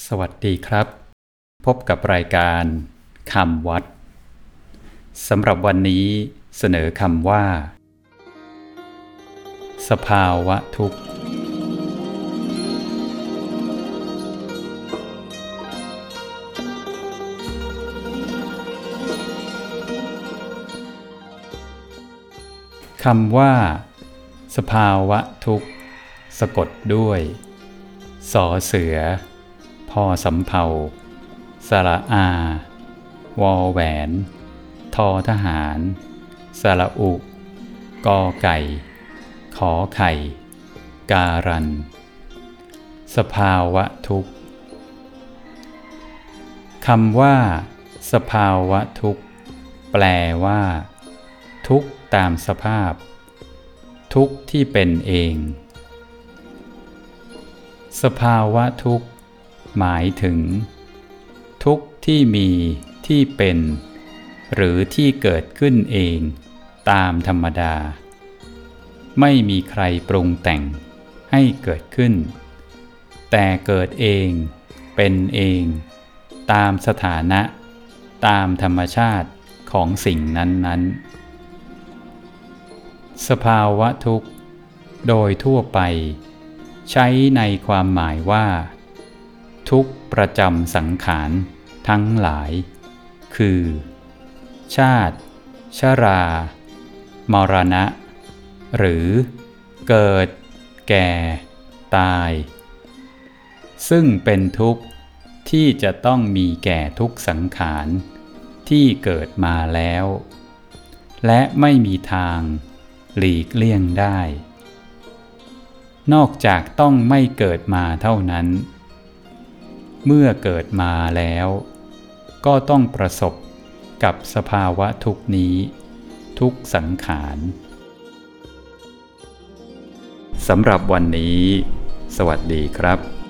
สวัสดีครับ พบกับรายการคำวัดสำหรับวันนี้เสนอคำว่า สภาวะทุกข์ คำว่า สภาวะทุกข์ สะกดด้วยสอเสือ พอสำเภาสระอา วอแหวน ทอทหาร สระอุ กอไก่ ขอไข่ การัน สภาวะทุกข์คำว่า สภาวะทุกข์ แปลว่า ทุกข์ตามสภาพ ทุกข์ที่เป็นเอง สภาวะทุกข์ หมายถึง ทุกที่มีที่เป็น หรือที่เกิดขึ้นเองตามธรรมดา ไม่มีใครปรุงแต่งให้เกิดขึ้น แต่เกิดเองเป็นเอง ตามสถานะ ตามธรรมชาติของสิ่งนั้น ๆ สภาวะทุกข์ โดยทั่วไป ใช้ในความหมายว่า ทุกประจำสังขารทั้งหลาย คือ ชาติ ชรา มรณะ หรือ เกิด แก่ ตาย ซึ่งเป็นทุกข์ที่จะต้องมีแก่ทุกสังขาร ที่เกิดมาแล้ว และไม่มีทาง หลีกเลี่ยงได้ นอกจากต้องไม่เกิดมาเท่านั้น เมื่อเกิดมาแล้ว ก็ต้องประสบกับสภาวะทุกนี้ ทุกสังขารสำหรับวันนี้ สวัสดีครับ